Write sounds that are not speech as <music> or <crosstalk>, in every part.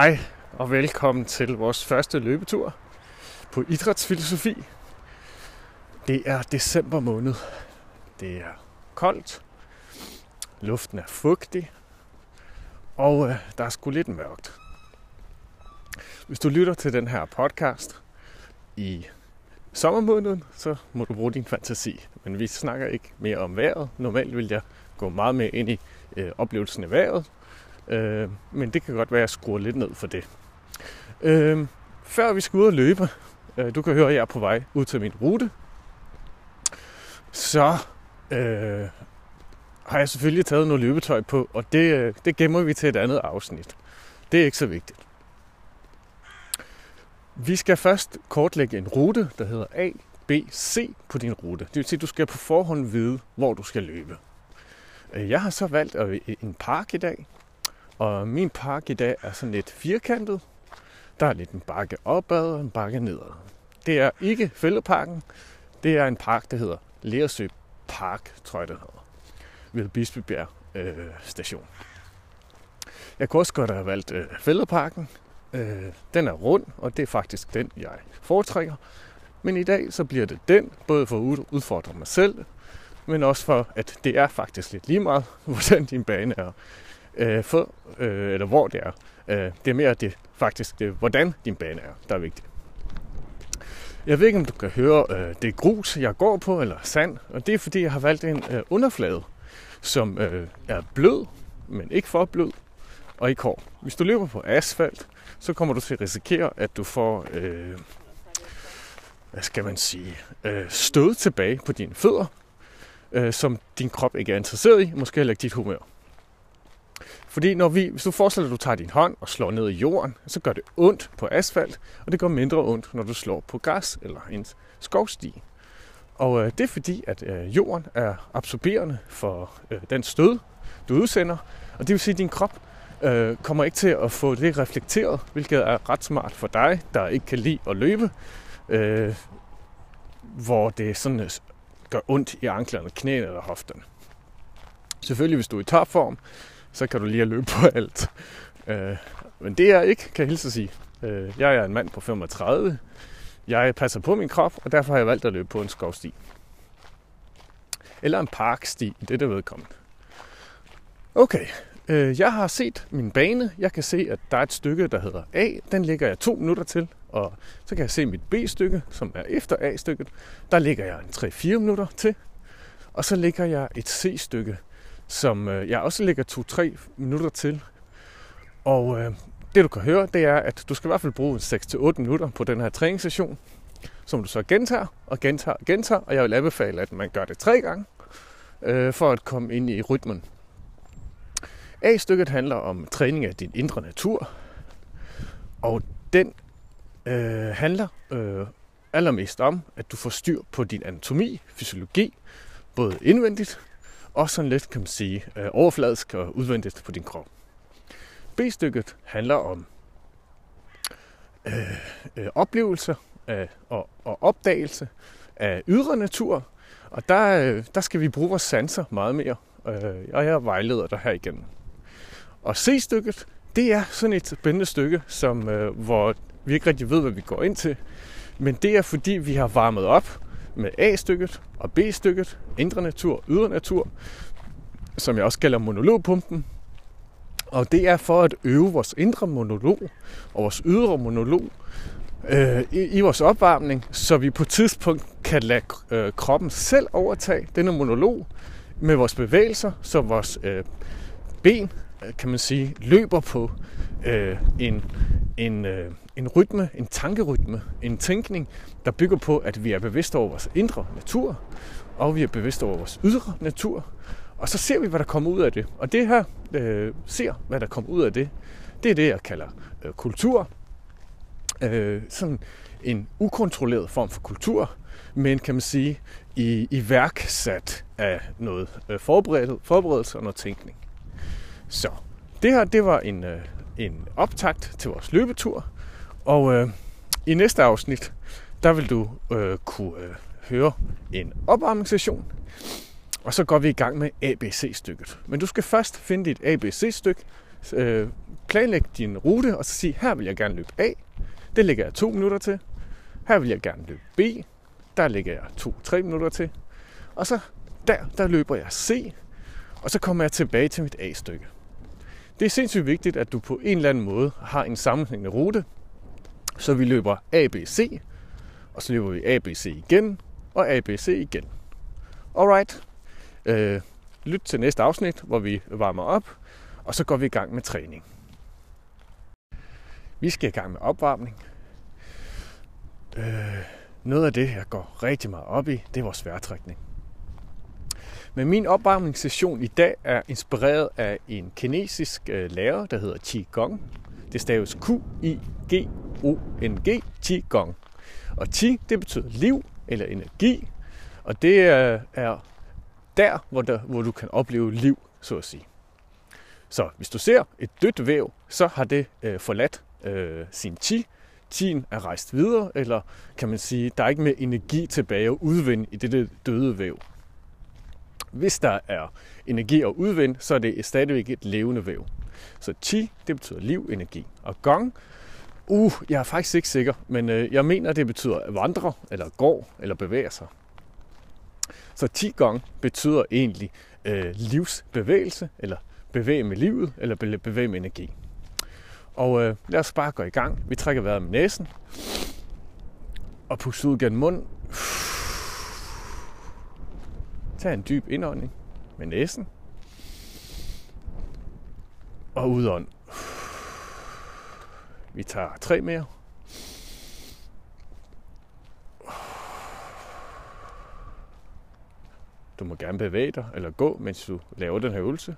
Hej og velkommen til vores første løbetur på idrætsfilosofi. Det er december måned. Det er koldt. Luften er fugtig. Og øh, der er sgu lidt mørkt. Hvis du lytter til den her podcast i sommermåneden, så må du bruge din fantasi. Men vi snakker ikke mere om vejret. Normalt vil jeg gå meget mere ind i øh, oplevelsen af vejret. Øh, men det kan godt være, at jeg skruer lidt ned for det. Øh, før vi skal ud og løbe, øh, du kan høre, at jeg er på vej ud til min rute, så øh, har jeg selvfølgelig taget noget løbetøj på, og det, øh, det gemmer vi til et andet afsnit. Det er ikke så vigtigt. Vi skal først kortlægge en rute, der hedder A, B, C på din rute. Det vil sige, at du skal på forhånd vide, hvor du skal løbe. Øh, jeg har så valgt en park i dag, og min park i dag er sådan lidt firkantet. Der er lidt en bakke opad og en bakke nedad. Det er ikke fældeparken. Det er en park, der hedder Lersø Park, tror jeg det hedder. Ved Bispebjerg øh, station. Jeg kunne også godt have valgt øh, fældeparken. Øh, den er rund, og det er faktisk den, jeg foretrækker. Men i dag så bliver det den, både for at udfordre mig selv, men også for, at det er faktisk lidt lige meget, <laughs> hvordan din bane er øh, for, øh, eller hvor det er. Øh, det er mere det faktisk, det, hvordan din bane er, der er vigtigt. Jeg ved ikke, om du kan høre, øh, det grus, jeg går på, eller sand, og det er fordi, jeg har valgt en øh, underflade, som øh, er blød, men ikke for blød, og ikke hård. Hvis du løber på asfalt, så kommer du til at risikere, at du får, øh, hvad skal man sige, øh, stød tilbage på dine fødder, øh, som din krop ikke er interesseret i, måske heller ikke dit humør. Fordi når vi, hvis du forestiller dig, at du tager din hånd og slår ned i jorden, så gør det ondt på asfalt, og det gør mindre ondt, når du slår på græs eller en skovsti. Og øh, det er fordi, at øh, jorden er absorberende for øh, den stød, du udsender, og det vil sige, at din krop øh, kommer ikke til at få det reflekteret, hvilket er ret smart for dig, der ikke kan lide at løbe, øh, hvor det sådan øh, gør ondt i anklerne, knæene eller hofterne. Selvfølgelig, hvis du er i topform, så kan du lige løbe på <laughs> alt. Øh, men det er ikke, kan jeg hilse at sige. Øh, jeg er en mand på 35. Jeg passer på min krop, og derfor har jeg valgt at løbe på en skovsti. Eller en parksti, det er det vedkommende. Okay, øh, jeg har set min bane. Jeg kan se, at der er et stykke, der hedder A. Den ligger jeg to minutter til. Og så kan jeg se mit B-stykke, som er efter A-stykket. Der ligger jeg en 3-4 minutter til. Og så ligger jeg et C-stykke, som øh, jeg også lægger 2-3 minutter til. Og øh, det du kan høre, det er, at du skal i hvert fald bruge 6-8 minutter på den her træningssession, som du så gentager og gentager og gentager. Og jeg vil anbefale, at man gør det tre gange, øh, for at komme ind i rytmen. A-stykket handler om træning af din indre natur, og den øh, handler øh, allermest om, at du får styr på din anatomi, fysiologi, både indvendigt også sådan lidt, kan man sige, øh, overfladisk og udvendigt på din krop. B-stykket handler om øh, øh, oplevelser af, og, og opdagelse af ydre natur, og der, øh, der skal vi bruge vores sanser meget mere, øh, og jeg vejleder dig her igen. Og C-stykket, det er sådan et spændende stykke, som, øh, hvor vi ikke rigtig ved, hvad vi går ind til, men det er fordi, vi har varmet op med A-stykket og B-stykket, indre natur, ydre natur, som jeg også kalder monologpumpen. Og det er for at øve vores indre monolog og vores ydre monolog øh, i, i vores opvarmning, så vi på et tidspunkt kan lade øh, kroppen selv overtage denne monolog med vores bevægelser, så vores øh, ben, øh, kan man sige, løber på øh, en, en, øh, en rytme, en tankerytme, en tænkning, der bygger på, at vi er bevidste over vores indre natur, og vi er bevidste over vores ydre natur, og så ser vi, hvad der kommer ud af det. Og det her øh, ser, hvad der kommer ud af det, det er det, jeg kalder øh, kultur. Øh, sådan en ukontrolleret form for kultur, men kan man sige, i, i værksat af noget øh, forberedelse og noget tænkning. Så det her, det var en, øh, en optakt til vores løbetur, og øh, i næste afsnit, der vil du øh, kunne øh, høre en opvarmningssession, og så går vi i gang med ABC-stykket. Men du skal først finde dit ABC-stykke, øh, planlægge din rute, og så sige, her vil jeg gerne løbe A. Det lægger jeg to minutter til. Her vil jeg gerne løbe B. Der lægger jeg to-tre minutter til. Og så der, der løber jeg C. Og så kommer jeg tilbage til mit A-stykke. Det er sindssygt vigtigt, at du på en eller anden måde har en sammenhængende rute. Så vi løber ABC, og så løber vi ABC igen, og ABC igen. Alright. Øh, lyt til næste afsnit, hvor vi varmer op, og så går vi i gang med træning. Vi skal i gang med opvarmning. Øh, noget af det, jeg går rigtig meget op i, det er vores vejrtrækning. Men min opvarmningssession i dag er inspireret af en kinesisk øh, lærer, der hedder Qigong. Det staves Q-I-G-O-N-G, Qigong. Og Qi, det betyder liv eller energi, og det er, der, hvor, der, hvor du kan opleve liv, så at sige. Så hvis du ser et dødt væv, så har det øh, forladt øh, sin chi. Tien er rejst videre, eller kan man sige, der er ikke mere energi tilbage at udvinde i det døde væv. Hvis der er energi at udvinde, så er det stadigvæk et levende væv. Så chi, det betyder liv, energi. Og gong, uh, jeg er faktisk ikke sikker, men øh, jeg mener, det betyder vandre, eller går, eller bevæger sig. Så ti gong betyder egentlig øh, livsbevægelse, eller bevæge med livet, eller bevæge med energi. Og øh, lad os bare gå i gang. Vi trækker vejret med næsen, og puster ud gennem munden. Tag en dyb indånding med næsen. Og udånd. Vi tager tre mere. Du må gerne bevæge dig eller gå, mens du laver den her øvelse.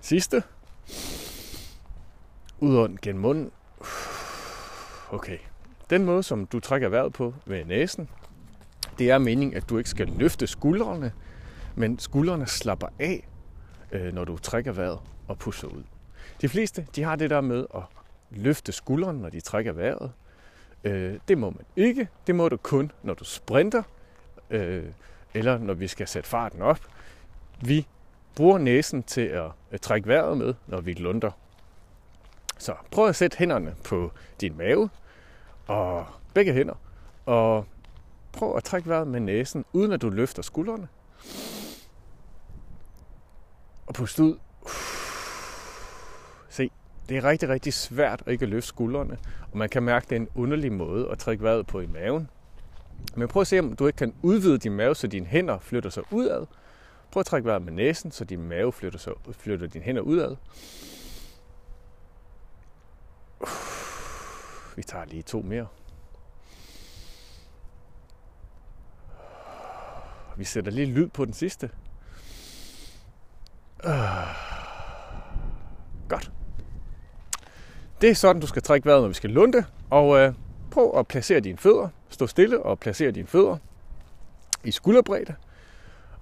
Sidste. Udånd gennem munden. Okay. Den måde, som du trækker vejret på med næsen, det er meningen, at du ikke skal løfte skuldrene, men skuldrene slapper af, øh, når du trækker vejret og pusher ud. De fleste de har det der med at løfte skuldrene, når de trækker vejret. Øh, det må man ikke. Det må du kun, når du sprinter, øh, eller når vi skal sætte farten op. Vi bruger næsen til at, at trække vejret med, når vi lunder. Så prøv at sætte hænderne på din mave, og begge hænder, og prøv at trække vejret med næsen, uden at du løfter skuldrene. Og puste ud. Se, det er rigtig, rigtig svært at ikke løfte skuldrene, og man kan mærke, at det er en underlig måde at trække vejret på i maven. Men prøv at se, om du ikke kan udvide din mave, så dine hænder flytter sig udad. Prøv at trække vejret med næsen, så din mave flytter, sig, flytter dine hænder udad. Vi tager lige to mere. Vi sætter lige lyd på den sidste. Øh. Godt. Det er sådan, du skal trække vejret, når vi skal lunde. Og øh, prøv at placere dine fødder. Stå stille og placere dine fødder i skulderbredde.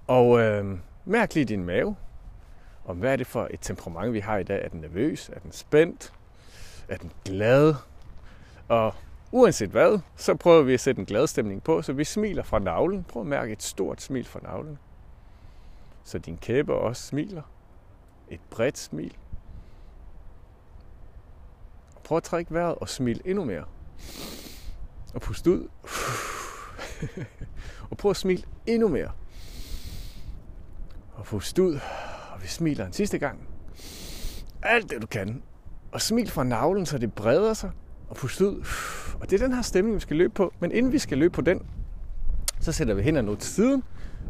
Og øh, mærk lige din mave. Og hvad er det for et temperament, vi har i dag? Er den nervøs? Er den spændt? Er den glad? Og uanset hvad, så prøver vi at sætte en glad stemning på, så vi smiler fra navlen. Prøv at mærke et stort smil fra navlen. Så din kæbe også smiler. Et bredt smil. Prøv at trække vejret og smil endnu mere. Og pust ud. <laughs> og prøv at smile endnu mere. Og pust ud. Og vi smiler en sidste gang. Alt det du kan. Og smil fra navlen, så det breder sig. Og pust ud. Og det er den her stemning, vi skal løbe på. Men inden vi skal løbe på den, så sætter vi hænderne ud til siden.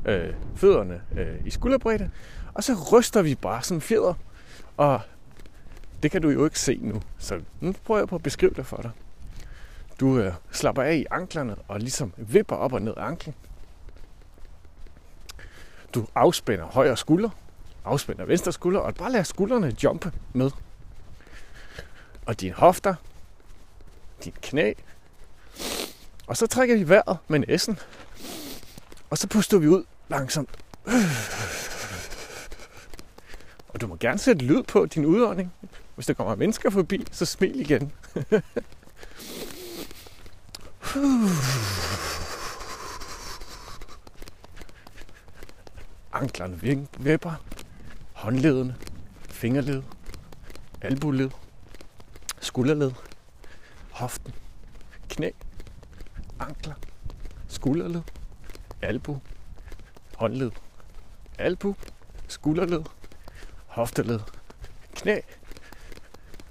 Øh, fødderne øh, i skulderbredde. Og så ryster vi bare sådan fjeder. Og det kan du jo ikke se nu, så nu prøver jeg på at beskrive det for dig. Du øh, slapper af i anklerne og ligesom vipper op og ned af anklen. Du afspænder højre skulder, afspænder venstre skulder, og bare lader skuldrene jumpe med. Og dine hofter, din knæ. Og så trækker vi vejret med næsen. Og så puster vi ud langsomt. Og du må gerne sætte lyd på din udånding. Hvis der kommer mennesker forbi, så smil igen. <laughs> anklerne vipper, håndledene, fingerled, albuled, skulderled, hoften, knæ, ankler, skulderled, albu, håndled, albu, skulderled, hofteled, knæ,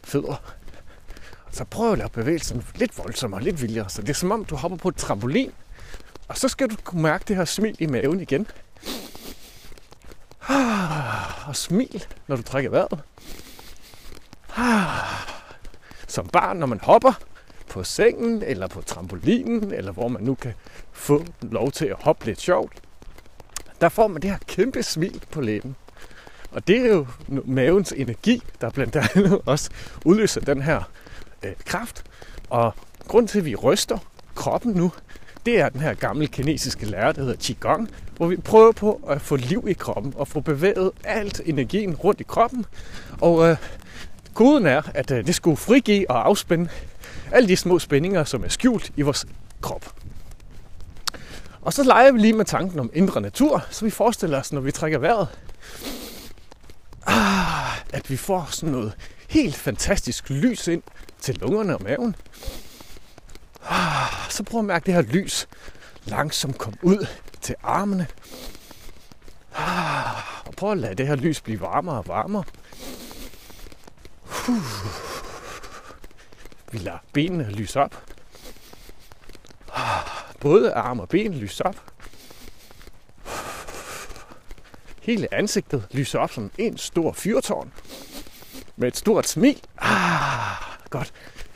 fødder. Så prøv at lave bevægelsen lidt voldsommere, lidt vildere. Så det er som om, du hopper på et trampolin, og så skal du kunne mærke det her smil i maven igen. Ah, og smil, når du trækker vejret. Ah, som barn, når man hopper på sengen, eller på trampolinen, eller hvor man nu kan få lov til at hoppe lidt sjovt, der får man det her kæmpe smil på læben. Og det er jo mavens energi, der blandt andet <laughs> også udløser den her øh, kraft. Og grund til, at vi ryster kroppen nu, det er den her gamle kinesiske lære, der hedder Qigong, hvor vi prøver på at få liv i kroppen og få bevæget alt energien rundt i kroppen. Og øh, koden er, at øh, det skulle frigive og afspænde alle de små spændinger, som er skjult i vores krop. Og så leger vi lige med tanken om indre natur, så vi forestiller os, når vi trækker vejret, at vi får sådan noget helt fantastisk lys ind til lungerne og maven. Ah, så prøv at mærke det her lys langsomt komme ud til armene. Ah, og prøv at lade det her lys blive varmere og varmere. Vi lader benene lyse op. Ah, både arme og ben lyser op. Hele ansigtet lyser op som en stor fyrtårn. Med et stort smil. Ah, godt.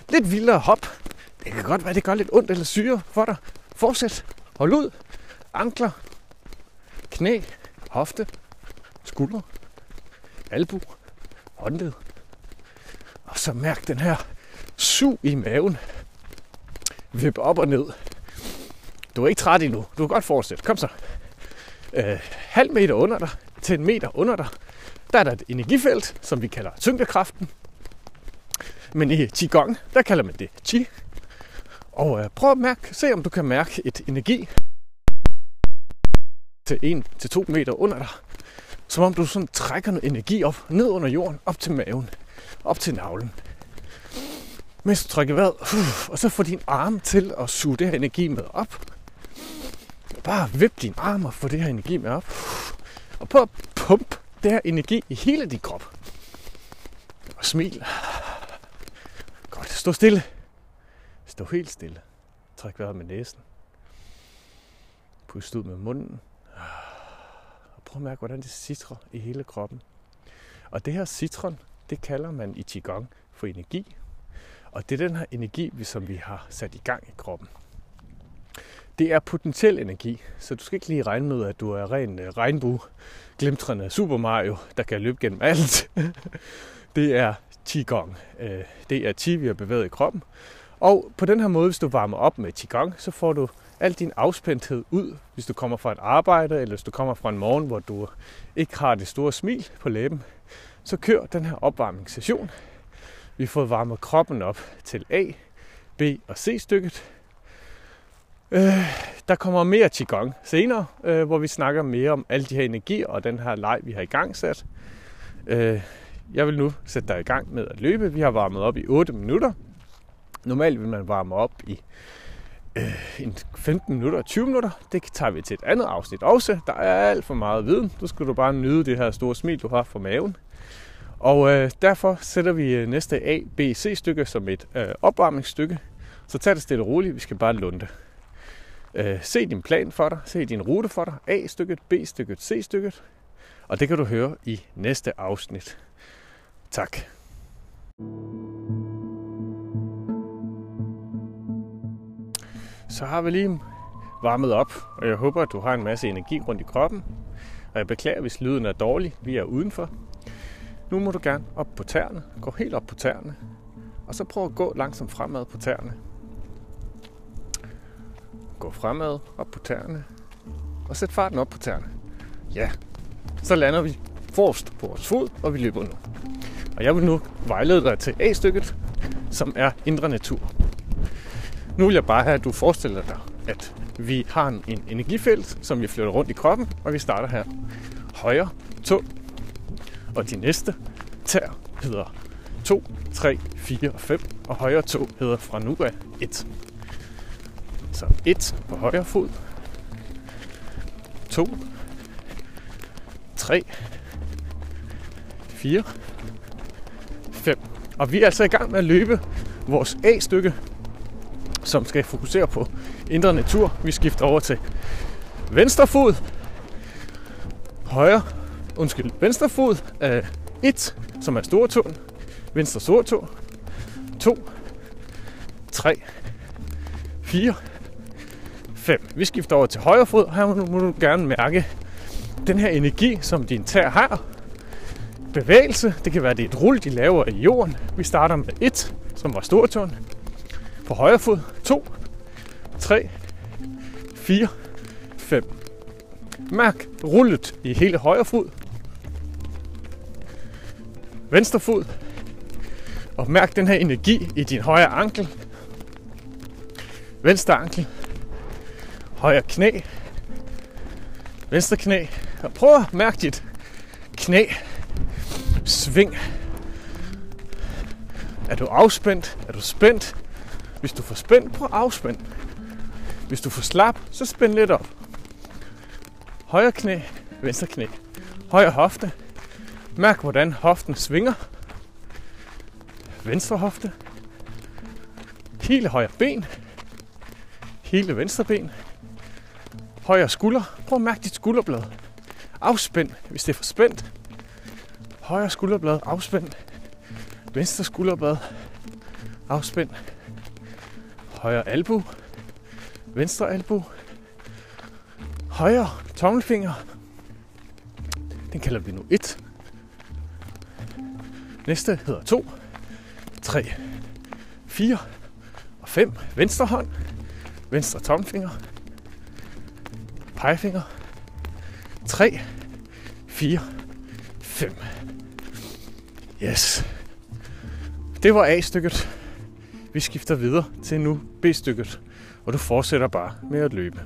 Lidt vildere hop. Det kan godt være, det gør lidt ondt eller syre for dig. Fortsæt. Hold ud. Ankler. Knæ. Hofte. Skulder. Albu. Håndled. Og så mærk den her sug i maven. Vip op og ned. Du er ikke træt endnu. Du kan godt fortsætte. Kom så. Øh, halv meter under dig til en meter under dig, der er der et energifelt, som vi kalder tyngdekraften. Men i Qigong, der kalder man det Qi. Og øh, prøv at mærke, se om du kan mærke et energi til 1-2 meter under dig. Som om du sådan trækker noget energi op, ned under jorden, op til maven, op til navlen. Mens du trækker vejret, uh, og så får din arm til at suge det her energi med op. Bare vip din arm og få det her energi med op. Og prøv at pumpe det her energi i hele din krop. Og smil. Godt, stå stille. Stå helt stille. Træk vejret med næsen. Pust ud med munden. Og prøv at mærke, hvordan det citrer i hele kroppen. Og det her citron, det kalder man i Qigong for energi. Og det er den her energi, som vi har sat i gang i kroppen. Det er potentiel energi, så du skal ikke lige regne med, at du er ren øh, regnbue, glimtrende Super Mario, der kan løbe gennem alt. <laughs> det er Qigong. Øh, det er Qi, vi har bevæget i kroppen. Og på den her måde, hvis du varmer op med Qigong, så får du al din afspændthed ud, hvis du kommer fra et arbejde, eller hvis du kommer fra en morgen, hvor du ikke har det store smil på læben. Så kør den her opvarmningssession. Vi får varmet kroppen op til A, B og C stykket. Øh, der kommer mere Qigong senere, øh, hvor vi snakker mere om alle de her energier og den her leg, vi har i gang sat. Øh, jeg vil nu sætte dig i gang med at løbe. Vi har varmet op i 8 minutter. Normalt vil man varme op i øh, 15 minutter og 20 minutter. Det tager vi til et andet afsnit også. Der er alt for meget viden. Du skal du bare nyde det her store smil, du har fra maven. Og øh, derfor sætter vi øh, næste A, B, C stykke som et øh, opvarmningsstykke. Så tag det stille og roligt. Vi skal bare lunde. Øh, se din plan for dig. Se din rute for dig. A-stykket, B-stykket, C-stykket. Og det kan du høre i næste afsnit. Tak. Så har vi lige varmet op, og jeg håber, at du har en masse energi rundt i kroppen. Og jeg beklager, hvis lyden er dårlig. Vi er udenfor. Nu må du gerne op på tæerne. Gå helt op på tæerne. Og så prøv at gå langsomt fremad på tæerne. Gå fremad, op på tæerne. Og sæt farten op på tæerne. Ja, så lander vi forrest på vores fod, og vi løber nu. Og jeg vil nu vejlede dig til A-stykket, som er indre natur. Nu vil jeg bare have, at du forestiller dig, at vi har en energifelt, som vi flytter rundt i kroppen, og vi starter her. højre to, Og de næste tær hedder 2, 3, 4 og 5. Og højre to hedder fra nu af 1. Så 1 på højre fod. 2, 3, 4, 5. Og vi er altså i gang med at løbe vores A-stykke, som skal fokusere på indre natur. Vi skifter over til venstre fod, højre, undskyld, venstre fod af 1, som er store tåen, venstre store tå, 2, 3, 4, 5. Vi skifter over til højre fod. Her må du gerne mærke den her energi, som din tær har. Bevægelse, det kan være, det er et rul, de laver i jorden. Vi starter med 1, som var stortåen. På højre fod, 2, 3, 4, 5. Mærk rullet i hele højre fod. Venstre fod. Og mærk den her energi i din højre ankel. Venstre ankel. Højre knæ. Venstre knæ. Og prøv at mærke dit knæ. Sving. Er du afspændt? Er du spændt? Hvis du får spændt, prøv at afspændt. Hvis du får slap, så spænd lidt op. Højre knæ, venstre knæ. Højre hofte. Mærk, hvordan hoften svinger. Venstre hofte. Hele højre ben. Hele venstre ben. Højre skulder. Prøv at mærke dit skulderblad. Afspænd, hvis det er for spændt. Højre skulderblad afspænd. Venstre skulderblad afspænd. Højre albu. Venstre albu. Højre tommelfinger. Den kalder vi nu 1. Næste hedder 2, 3, 4 og 5. Venstre hånd. Venstre tommelfinger. Pegefinger. 3, 4, 5. Yes. Det var A-stykket. Vi skifter videre til nu B-stykket, og du fortsætter bare med at løbe.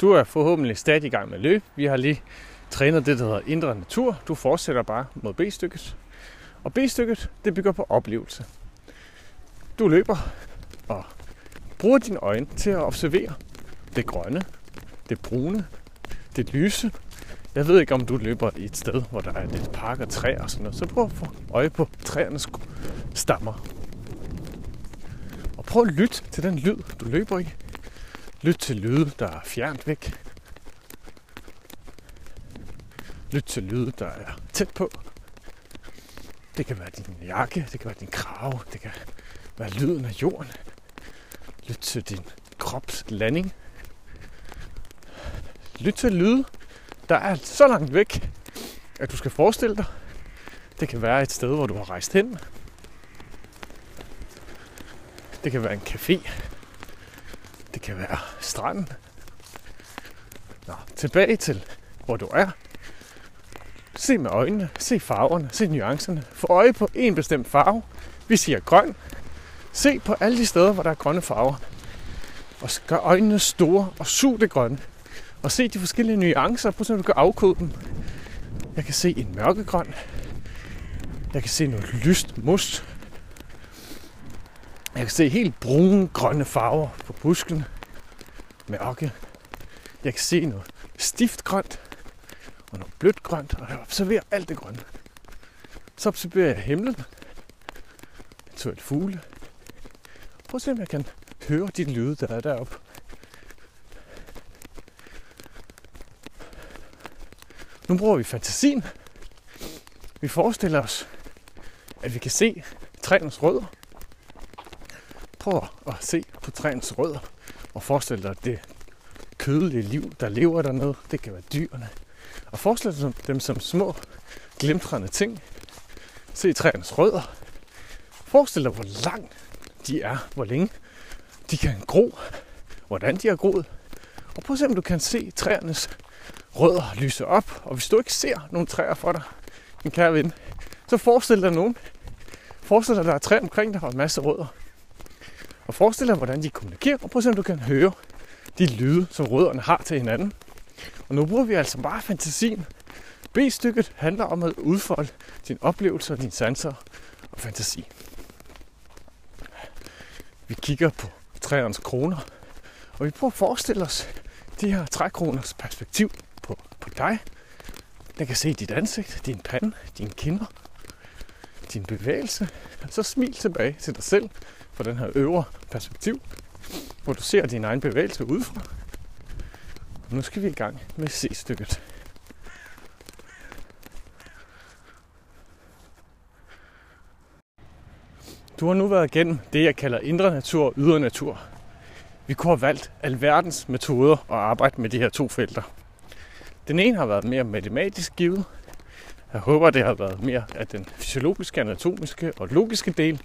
Du er forhåbentlig stadig i gang med at løbe. Vi har lige trænet det, der hedder indre natur. Du fortsætter bare mod B-stykket. Og B-stykket, det bygger på oplevelse. Du løber og bruger dine øjne til at observere det grønne, det brune, det lyse. Jeg ved ikke, om du løber i et sted, hvor der er lidt park og træer og sådan noget. Så prøv at få øje på træernes stammer. Og prøv at lytte til den lyd, du løber i. Lyt til lyde, der er fjernt væk. Lyt til lyde, der er tæt på. Det kan være din jakke, det kan være din krave, det kan være lyden af jorden. Lyt til din krops landing. Lyt til lyde, der er så langt væk, at du skal forestille dig. Det kan være et sted, hvor du har rejst hen. Det kan være en café. Det kan være stranden. Nå, tilbage til, hvor du er. Se med øjnene, se farverne, se nuancerne. Få øje på en bestemt farve. Vi siger grøn. Se på alle de steder, hvor der er grønne farver. Og gør øjnene store og sug det grønne. Og se de forskellige nuancer. Prøv at du kan afkode dem. Jeg kan se en mørkegrøn. Jeg kan se noget lyst mus. Jeg kan se helt brune, grønne farver på busken. Mørke. Jeg kan se noget stift grønt og noget blødt grønt, og jeg observerer alt det grønne. Så observerer jeg himlen. et fugle. Prøv at se, om jeg kan høre de lyde, der er deroppe. Nu bruger vi fantasien. Vi forestiller os, at vi kan se træernes rødder. Prøv at se på træernes rødder og forestil dig det kødelige liv, der lever dernede. Det kan være dyrene. Og forestil dig dem som små, glimtrende ting. Se træernes rødder. Forestil dig, hvor langt de er, hvor længe de kan gro, hvordan de har groet. Og prøv at se, om du kan se træernes rødder lyse op. Og hvis du ikke ser nogle træer for dig, min kære ven, så forestil dig nogen. forestil dig, at der er træ omkring dig og en masse rødder. Og forestil dig, hvordan de kommunikerer, og prøv at se, om du kan høre de lyde, som rødderne har til hinanden. Og nu bruger vi altså bare fantasien. B-stykket handler om at udfolde din oplevelse og dine sanser og fantasi. Vi kigger på træernes kroner, og vi prøver at forestille os de her trækroners perspektiv på, på dig. Den kan se dit ansigt, din pande, dine kinder, din bevægelse. Så smil tilbage til dig selv fra den her øvre perspektiv, hvor du ser din egen bevægelse udefra. Nu skal vi i gang med C-stykket. Du har nu været igennem det, jeg kalder indre natur og ydre natur. Vi kunne have valgt alverdens metoder at arbejde med de her to felter. Den ene har været mere matematisk givet. Jeg håber, det har været mere af den fysiologiske, anatomiske og logiske del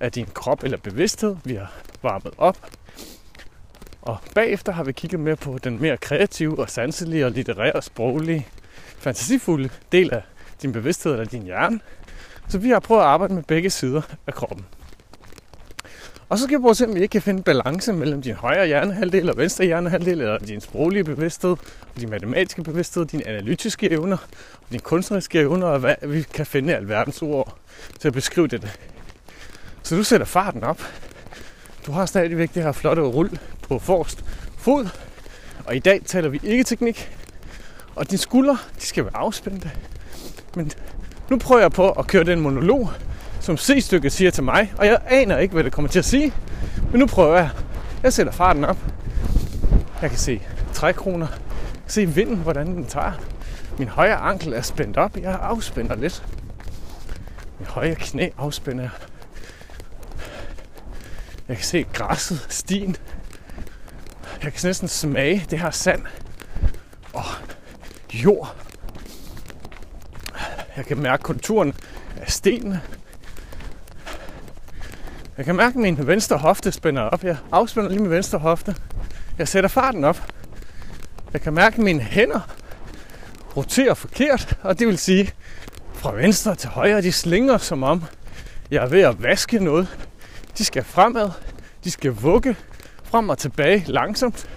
af din krop eller bevidsthed, vi har varmet op. Og bagefter har vi kigget mere på den mere kreative og sanselige og litterære og sproglige, fantasifulde del af din bevidsthed eller din hjerne. Så vi har prøvet at arbejde med begge sider af kroppen. Og så skal vi prøve at se, om vi ikke kan finde balance mellem din højre hjernehalvdel og venstre hjernehalvdel, eller din sproglige bevidsthed, og din matematiske bevidsthed, dine analytiske evner, og dine kunstneriske evner, og hvad vi kan finde alverdens ord til at beskrive det. Så du sætter farten op. Du har stadigvæk det her flotte rull på forrest fod, og i dag taler vi ikke teknik, og dine skuldre, de skal være afspændte. Men nu prøver jeg på at køre den monolog, som C-stykket siger til mig, og jeg aner ikke, hvad det kommer til at sige. Men nu prøver jeg. Jeg sætter farten op. Jeg kan se trækroner. Jeg kan se vinden, hvordan den tager. Min højre ankel er spændt op. Jeg afspænder lidt. Min højre knæ afspænder jeg. Jeg kan se græsset, stien. Jeg kan næsten smage det her sand og jord. Jeg kan mærke konturen af stenene. Jeg kan mærke, at min venstre hofte spænder op. Jeg afspænder lige min venstre hofte. Jeg sætter farten op. Jeg kan mærke, at mine hænder roterer forkert, og det vil sige, fra venstre til højre, de slinger som om, jeg er ved at vaske noget. De skal fremad, de skal vugge frem og tilbage langsomt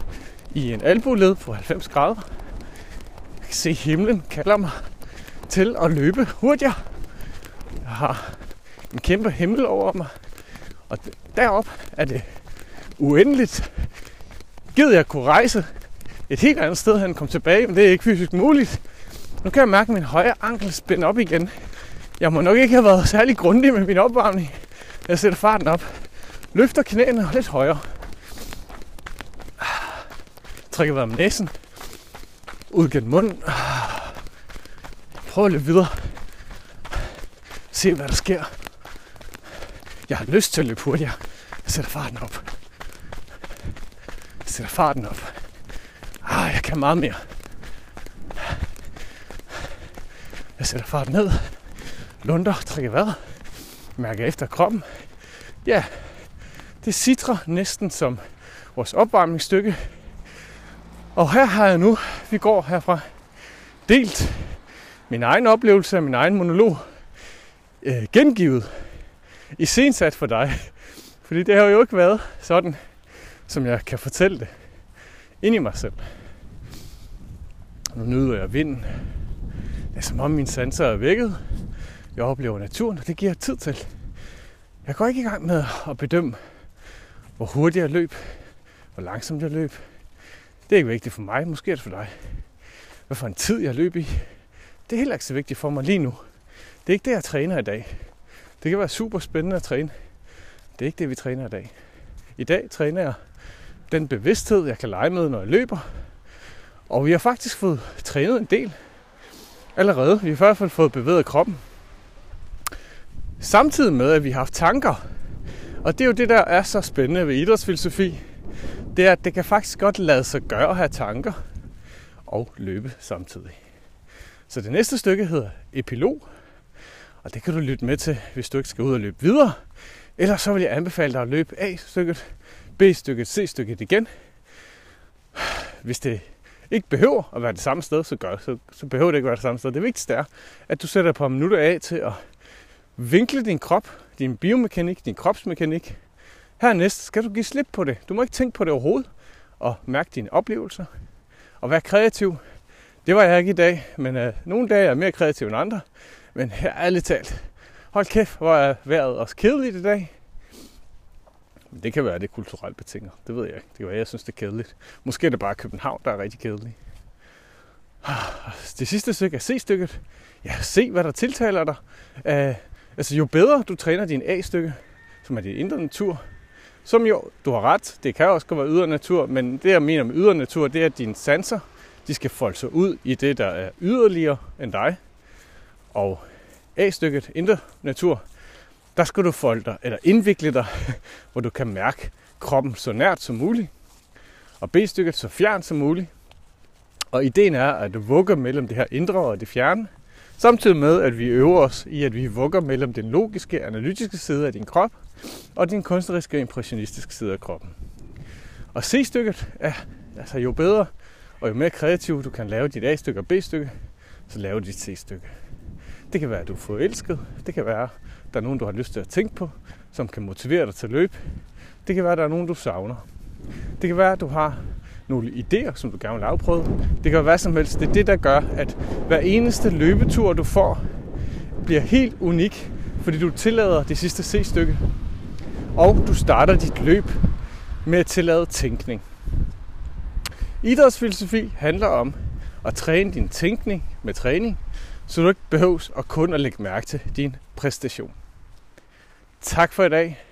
i en albuled på 90 grader. Jeg kan se himlen kalder mig til at løbe hurtigere. Jeg har en kæmpe himmel over mig. Og derop er det uendeligt. Gid jeg kunne rejse et helt andet sted hen kom tilbage, men det er ikke fysisk muligt. Nu kan jeg mærke, at min højre ankel spænder op igen. Jeg må nok ikke have været særlig grundig med min opvarmning. Jeg sætter farten op. Løfter knæene lidt højere. Trækker vejret med næsen. Ud gennem munden. Prøv at løbe videre. Se hvad der sker. Jeg har lyst til at løbe hurtigere. Jeg sætter farten op. Jeg sætter farten op. Ah, jeg kan meget mere. Jeg sætter farten ned. Lunder, trækker vejret. Mærker efter kroppen. Ja, det sidder næsten som vores opvarmningsstykke. Og her har jeg nu, vi går herfra, delt min egen oplevelse af min egen monolog, øh, gengivet, i sensat for dig. Fordi det har jo ikke været sådan, som jeg kan fortælle det ind i mig selv. Nu nyder jeg vinden. Det er som om mine sanser er vækket. Jeg oplever naturen, og det giver tid til. Jeg går ikke i gang med at bedømme, hvor hurtigt jeg løb, hvor langsomt jeg løb. Det er ikke vigtigt for mig, måske er det for dig. Hvad for en tid jeg løb i. Det er heller ikke så vigtigt for mig lige nu. Det er ikke det, jeg træner i dag. Det kan være super spændende at træne. Det er ikke det, vi træner i dag. I dag træner jeg den bevidsthed, jeg kan lege med, når jeg løber. Og vi har faktisk fået trænet en del allerede. Vi har i hvert fald fået bevæget kroppen. Samtidig med, at vi har haft tanker. Og det er jo det, der er så spændende ved idrætsfilosofi. Det er, at det kan faktisk godt lade sig gøre at have tanker og løbe samtidig. Så det næste stykke hedder epilog. Og det kan du lytte med til, hvis du ikke skal ud og løbe videre. Eller så vil jeg anbefale dig at løbe A-stykket, B-stykket, C-stykket igen. Hvis det ikke behøver at være det samme sted, så, gør, så, så behøver det ikke at være det samme sted. Det vigtigste er, at du sætter et par minutter af til at vinkle din krop, din biomekanik, din kropsmekanik. Hernæst skal du give slip på det. Du må ikke tænke på det overhovedet, og mærke dine oplevelser. Og være kreativ. Det var jeg ikke i dag, men øh, nogle dage er jeg mere kreativ end andre. Men her er lidt talt. Hold kæft, hvor er vejret også kedeligt i dag. Men det kan være, det er kulturelt betinget. Det ved jeg ikke. Det kan være, jeg synes, det er kedeligt. Måske er det bare København, der er rigtig kedelig. Det sidste stykke er C-stykket. Ja, se hvad der tiltaler dig. Uh, altså jo bedre du træner din A-stykke, som er din indre natur, som jo, du har ret, det kan også være ydre natur, men det jeg mener med ydre natur, det er, at dine sanser, de skal folde sig ud i det, der er yderligere end dig. Og A-stykket, indre natur, der skal du folde dig, eller indvikle dig, <laughs> hvor du kan mærke kroppen så nært som muligt. Og B-stykket så fjernt som muligt. Og ideen er, at du vugger mellem det her indre og det fjerne, samtidig med, at vi øver os i, at vi vugger mellem den logiske, analytiske side af din krop, og din kunstneriske, impressionistiske side af kroppen. Og C-stykket er, altså jo bedre og jo mere kreativ du kan lave dit A-stykke og B-stykke, så laver dit C-stykke. Det kan være, at du er forelsket. Det kan være, at der er nogen, du har lyst til at tænke på, som kan motivere dig til at løbe. Det kan være, at der er nogen, du savner. Det kan være, at du har nogle idéer, som du gerne vil afprøve. Det kan være hvad som helst. Det er det, der gør, at hver eneste løbetur, du får, bliver helt unik, fordi du tillader det sidste C-stykke. Og du starter dit løb med at tillade tænkning. Idrætsfilosofi handler om at træne din tænkning med træning, så du ikke behøves at kun at lægge mærke til din præstation. Tak for i dag,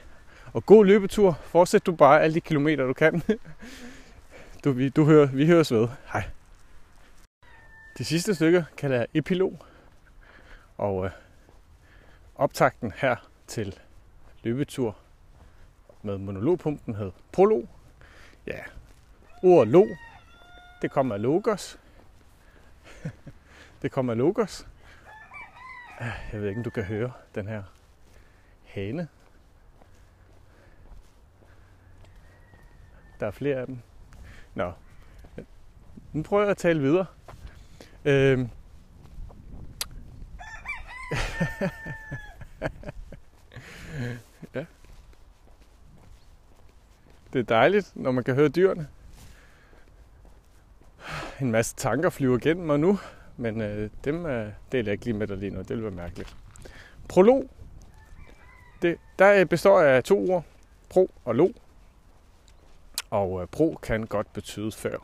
og god løbetur. Fortsæt du bare alle de kilometer, du kan. <laughs> Du, vi, du hører, vi høres ved. Hej. Det sidste stykke kalder jeg epilog. Og øh, optakten her til løbetur med monologpumpen hed Polo. Ja, ordet lo, det kommer af logos. <laughs> det kommer af logos. Ah, jeg ved ikke, om du kan høre den her hane. Der er flere af dem. Nå, nu prøver jeg at tale videre. Øhm. <laughs> ja. Det er dejligt, når man kan høre dyrene. En masse tanker flyver gennem mig nu, men øh, dem øh, deler jeg ikke lige med dig lige nu. Det vil være mærkeligt. Prolog. Det, der øh, består af to ord. Pro og log. Og øh, pro kan godt betyde før.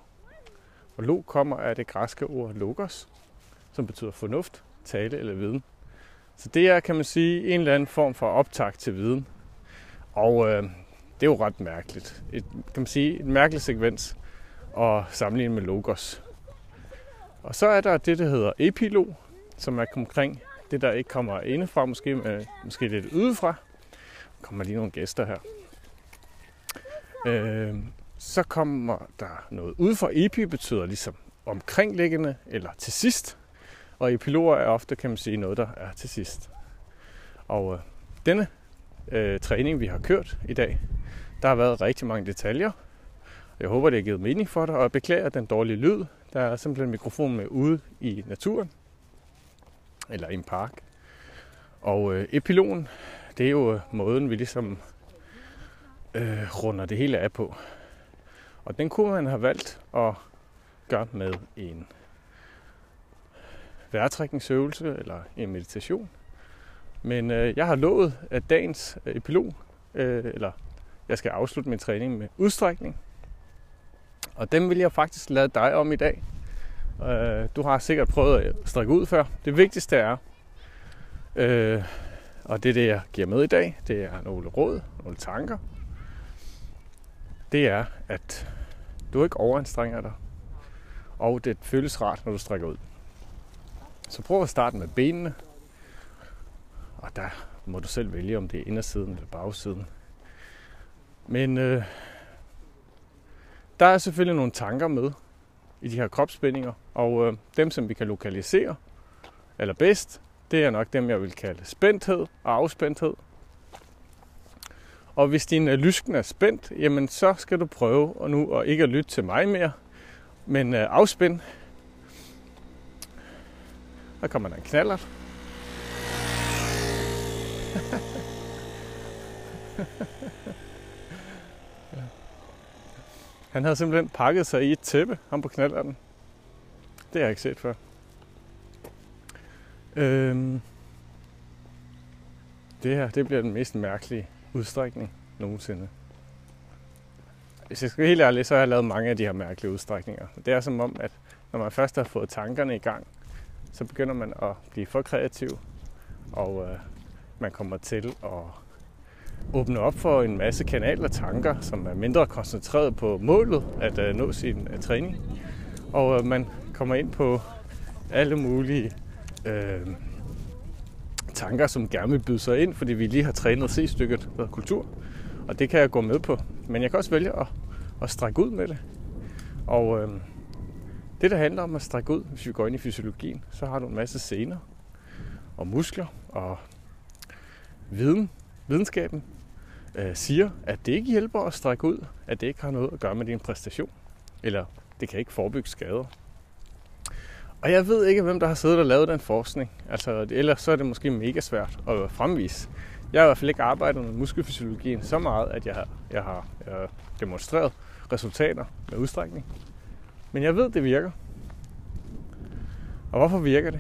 Og log kommer af det græske ord logos, som betyder fornuft, tale eller viden. Så det er, kan man sige, en eller anden form for optag til viden. Og øh, det er jo ret mærkeligt. Et, kan man sige, en mærkelig sekvens at sammenligne med logos. Og så er der det, der hedder epilog, som er omkring det, der ikke kommer indefra, måske, med, måske lidt udefra. Der kommer lige nogle gæster her. Øh, så kommer der noget udefra. epi, betyder ligesom omkringliggende eller til sidst. Og epiloger er ofte, kan man sige, noget, der er til sidst. Og øh, denne øh, træning, vi har kørt i dag, der har været rigtig mange detaljer. Jeg håber, det har givet mening for dig, og jeg beklager den dårlige lyd. Der er simpelthen mikrofonen med ude i naturen, eller i en park. Og øh, epilogen, det er jo øh, måden, vi ligesom øh, runder det hele af på. Og den kunne man have valgt at gøre med en vejrtrækningsøvelse eller en meditation. Men øh, jeg har lovet, at dagens øh, epilog, øh, eller jeg skal afslutte min træning med udstrækning. Og den vil jeg faktisk lade dig om i dag. Øh, du har sikkert prøvet at strække ud før. Det vigtigste er, øh, og det er det, jeg giver med i dag, det er nogle råd, nogle tanker, det er, at du ikke overanstrenger dig, og det føles rart, når du strækker ud. Så prøv at starte med benene, og der må du selv vælge, om det er indersiden eller bagsiden. Men øh, der er selvfølgelig nogle tanker med i de her kropsspændinger, og øh, dem, som vi kan lokalisere eller bedst, det er nok dem, jeg vil kalde spændthed og afspændthed. Og hvis din øh, lysken er spændt, jamen så skal du prøve at nu at ikke at lytte til mig mere, men øh, afspænd. Der kommer der en knallert. Han havde simpelthen pakket sig i et tæppe, ham på knalderen. Det har jeg ikke set før. Øhm, det her, det bliver den mest mærkelige udstrækning nogensinde. Hvis jeg skal være helt ærlig, så har jeg lavet mange af de her mærkelige udstrækninger. Det er som om, at når man først har fået tankerne i gang, så begynder man at blive for kreativ, og øh, man kommer til at åbne op for en masse kanaler tanker, som er mindre koncentreret på målet at øh, nå sin øh, træning. Og øh, man kommer ind på alle mulige øh, tanker, som gerne vil byde sig ind, fordi vi lige har trænet C-stykket af kultur. Og det kan jeg gå med på. Men jeg kan også vælge at, at strække ud med det. Og øh, det, der handler om at strække ud, hvis vi går ind i fysiologien, så har du en masse sener og muskler og viden. Videnskaben øh, siger, at det ikke hjælper at strække ud, at det ikke har noget at gøre med din præstation. Eller det kan ikke forebygge skader. Og jeg ved ikke, hvem der har siddet og lavet den forskning. Altså, ellers så er det måske mega svært at fremvise. Jeg har i hvert fald ikke arbejdet med muskelfysiologien så meget, at jeg har, jeg har, jeg har demonstreret resultater med udstrækning. Men jeg ved, det virker. Og hvorfor virker det?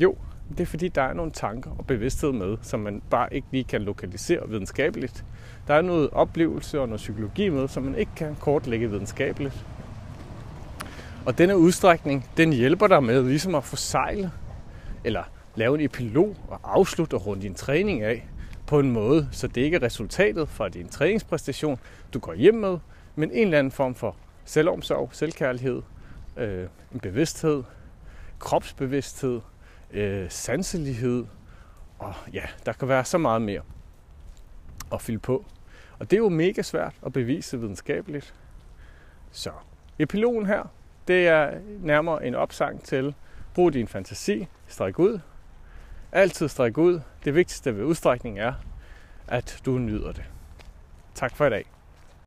Jo, det er fordi, der er nogle tanker og bevidsthed med, som man bare ikke lige kan lokalisere videnskabeligt. Der er noget oplevelse og noget psykologi med, som man ikke kan kortlægge videnskabeligt. Og denne udstrækning, den hjælper dig med ligesom at få eller lave en epilog og afslutte og runde din træning af på en måde, så det ikke er resultatet fra din træningspræstation, du går hjem med, men en eller anden form for selvomsorg, selvkærlighed, øh, en bevidsthed, kropsbevidsthed, øh, sanselighed, og ja, der kan være så meget mere at fylde på. Og det er jo mega svært at bevise videnskabeligt. Så epilogen her, det er nærmere en opsang til, brug din fantasi, stræk ud. Altid stræk ud. Det vigtigste ved udstrækning er, at du nyder det. Tak for i dag.